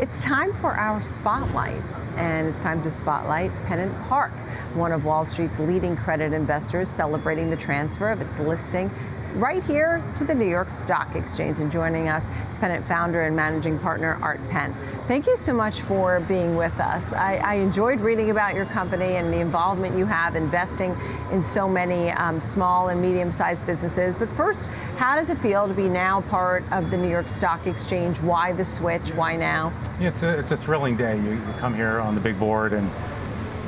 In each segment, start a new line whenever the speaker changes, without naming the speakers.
It's time for our spotlight, and it's time to spotlight Pennant Park, one of Wall Street's leading credit investors celebrating the transfer of its listing right here to the New York Stock Exchange. And joining us is Pennant founder and managing partner Art Penn. Thank you so much for being with us. I, I enjoyed reading about your company and the involvement you have investing in so many um, small and medium sized businesses. But first, how does it feel to be now part of the New York Stock Exchange? Why the switch? Why now?
Yeah, it's a, it's a thrilling day. You, you come here on the big board and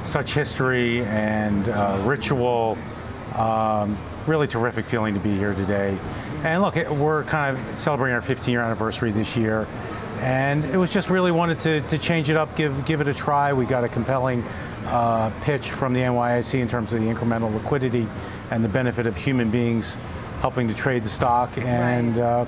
such history and uh, ritual. Um, really terrific feeling to be here today. And look, we're kind of celebrating our 15 year anniversary this year. And it was just really wanted to, to change it up, give, give it a try. We got a compelling uh, pitch from the NYSE in terms of the incremental liquidity and the benefit of human beings helping to trade the stock. And right. uh,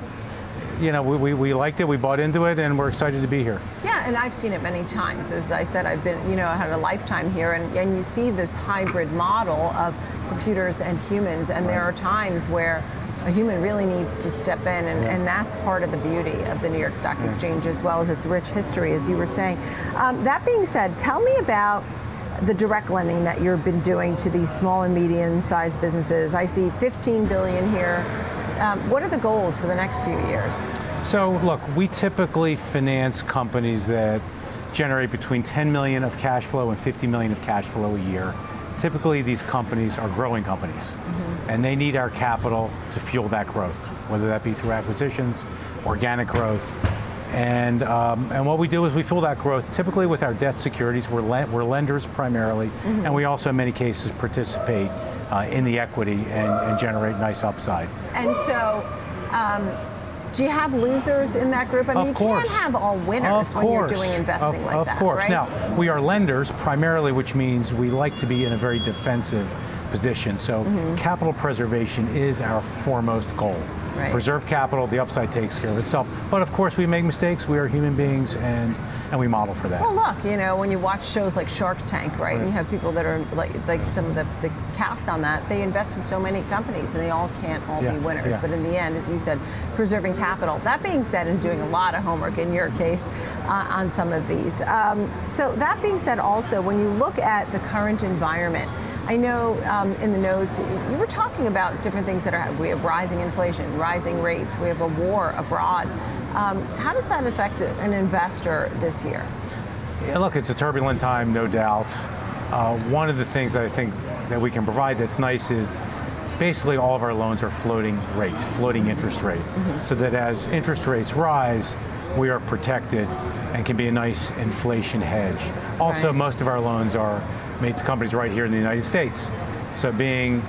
you know, we, we, we, liked it, we bought into it, and we're excited to be here.
Yeah, and I've seen it many times. As I said, I've been, you know, I had a lifetime here, and, and you see this hybrid model of computers and humans, and right. there are times where a human really needs to step in, and, yeah. and, that's part of the beauty of the New York Stock yeah. Exchange, as well as its rich history, as you were saying. Um, that being said, tell me about the direct lending that you've been doing to these small and medium-sized businesses. I see 15 billion here. Um, what are the goals for the next few years?
So, look, we typically finance companies that generate between 10 million of cash flow and 50 million of cash flow a year typically these companies are growing companies mm-hmm. and they need our capital to fuel that growth, whether that be through acquisitions, organic growth. And, um, and what we do is we fuel that growth typically with our debt securities. We're, le- we're lenders primarily, mm-hmm. and we also in many cases participate uh, in the equity and, and, generate nice upside.
And so, um, do you have losers in that group? I mean,
of
you
course.
can't have all winners
of
when
course.
you're doing investing
of,
like
of
that.
Of course.
Right?
Now, we are lenders primarily, which means we like to be in a very defensive position. So, mm-hmm. capital preservation is our foremost goal. Right. Preserve capital, the upside takes care of itself. But of course, we make mistakes. We are human beings, and and we model for that.
Well, look, you know, when you watch shows like Shark Tank, right, right. and you have people that are like like some of the, the cast on that, they invest in so many companies, and they all can't all yeah. be winners. Yeah. But in the end, as you said, preserving capital. That being said, and doing a lot of homework in your case uh, on some of these. Um, so that being said, also when you look at the current environment I know um, in the notes you were talking about different things that are we have rising inflation, rising rates, we have a war abroad. Um, how does that affect an investor this year?
Yeah, look, it's a turbulent time, no doubt. Uh, one of the things that I think that we can provide that's nice is basically all of our loans are floating rate, floating interest rate, mm-hmm. so that as interest rates rise, we are protected and can be a nice inflation hedge. Also, right. most of our loans are made to companies right here in the United States. So being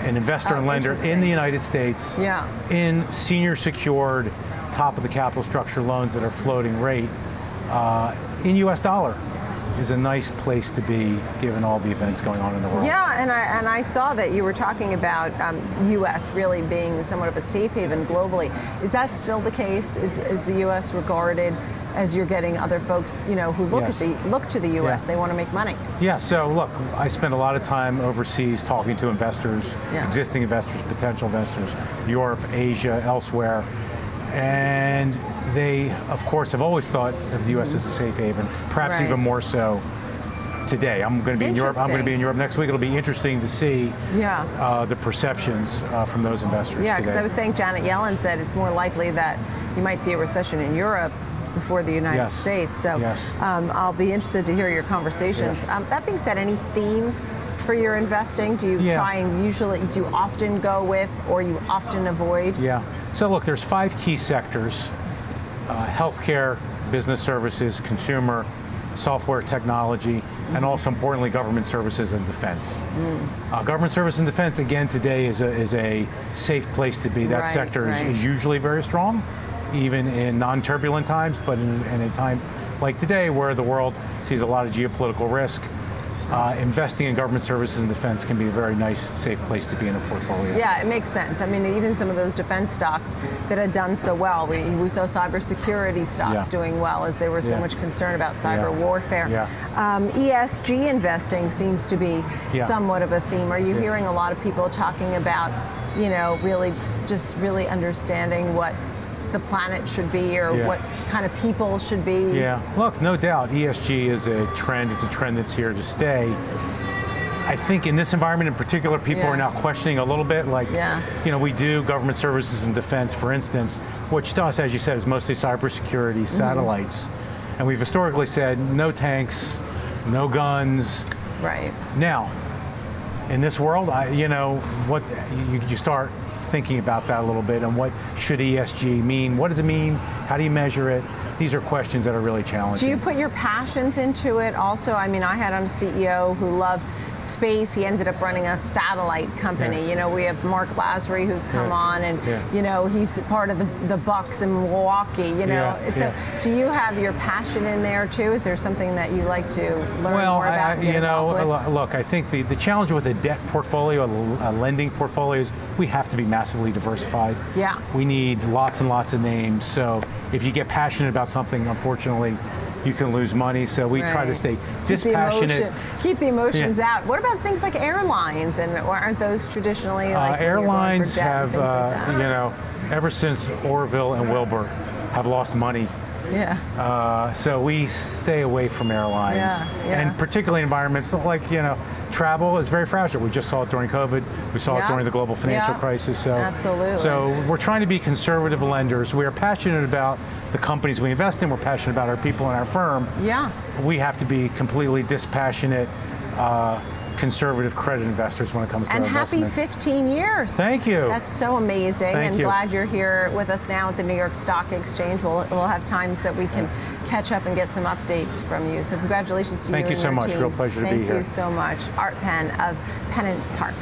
an investor oh, and lender in the United States,
yeah.
in senior secured, top of the capital structure loans that are floating rate, uh, in U.S. dollar is a nice place to be given all the events going on in the world.
Yeah, and I, and I saw that you were talking about um, U.S. really being somewhat of a safe haven globally. Is that still the case? Is, is the U.S. regarded as you're getting other folks, you know, who look yes. at the look to the U.S. Yeah. They want to make money.
Yeah. So look, I spend a lot of time overseas talking to investors, yeah. existing investors, potential investors, Europe, Asia, elsewhere, and they, of course, have always thought of the U.S. Mm-hmm. as a safe haven. Perhaps right. even more so today. I'm going to be in Europe. I'm going to be in Europe next week. It'll be interesting to see
yeah.
uh, the perceptions uh, from those investors.
Yeah, because I was saying Janet Yellen said it's more likely that you might see a recession in Europe before the United
yes.
States. So
yes.
um, I'll be interested to hear your conversations. Um, that being said, any themes for your investing? Do you yeah. try and usually, do you often go with or you often avoid?
Yeah. So look, there's five key sectors, uh, healthcare, business services, consumer, software technology, mm-hmm. and also importantly, government services and defense. Mm. Uh, government service and defense, again, today is a, is a safe place to be. That right, sector right. is, is usually very strong even in non-turbulent times, but in, in, a time like today where the world sees a lot of geopolitical risk, uh, investing in government services and defense can be a very nice, safe place to be in a portfolio.
Yeah, it makes sense. I mean, even some of those defense stocks that had done so well, we, we saw cybersecurity stocks yeah. doing well as there was so much concern about cyber
yeah.
warfare. Um, ESG investing seems to be somewhat of a theme. Are you hearing a lot of people talking about, you know, really just really understanding what the planet should be or yeah. what kind of people should be.
Yeah, look, no doubt, ESG is a trend. It's a trend that's here to stay. I think in this environment in particular, people
Yeah.
are now questioning a little bit. Like,
Yeah.
you know, we do government services and defense, for instance, which to us, as you said, is mostly cybersecurity,
Mm-hmm.
satellites. And we've historically said no tanks, no guns.
Right.
Now, in this world, I, you know, what you, you start thinking about that a little bit and what should ESG mean? What does it mean? How do you measure it? These are questions that are really challenging.
Do you put your passions into it also? I mean, I had on a CEO who loved space. He ended up running a satellite company.
Yeah.
You know, we have Marc Lasry who's come
Yeah.
on and,
Yeah.
you know, he's part of the, the Bucks in Milwaukee, you know. So do you have your passion in there too? Is there something that you like to learn
well,
more about? Get
you know,
involved with?
lo- look, I think the, the challenge with a debt portfolio, a, a lending portfolio, is we have to be massively diversified.
Yeah.
We need lots and lots of names. So if you get passionate about something, unfortunately, you can lose money. So we try to
Right.
stay
Keep the
dispassionate.
emotion- Keep the emotions
Yeah.
out. What about things like airlines? And aren't those traditionally like
Uh,
when for
airlines have,
like
uh, you know, ever since Orville and Wilbur have lost money.
yeah.
Uh, so we stay away from airlines,
Yeah, yeah.
and particularly environments like you know, travel is very fragile. We just saw it during COVID. We saw
Yeah.
it during the global financial crisis. So,
Absolutely.
So we're trying to be conservative lenders. We are passionate about the companies we invest in. We're passionate about our people and our firm.
Yeah.
We have to be completely dispassionate, uh, conservative credit investors when it comes to
And happy 15 years.
Thank you.
That's so amazing.
Thank
and
you.
glad you're here with us now at the New York Stock Exchange. We'll, we'll have times that we can catch up and get some updates from you. So congratulations to you,
Thank
you
you
and
so
your
much.
team.
Real pleasure to be here Thank
you so much. Art Penn of Pennant Park.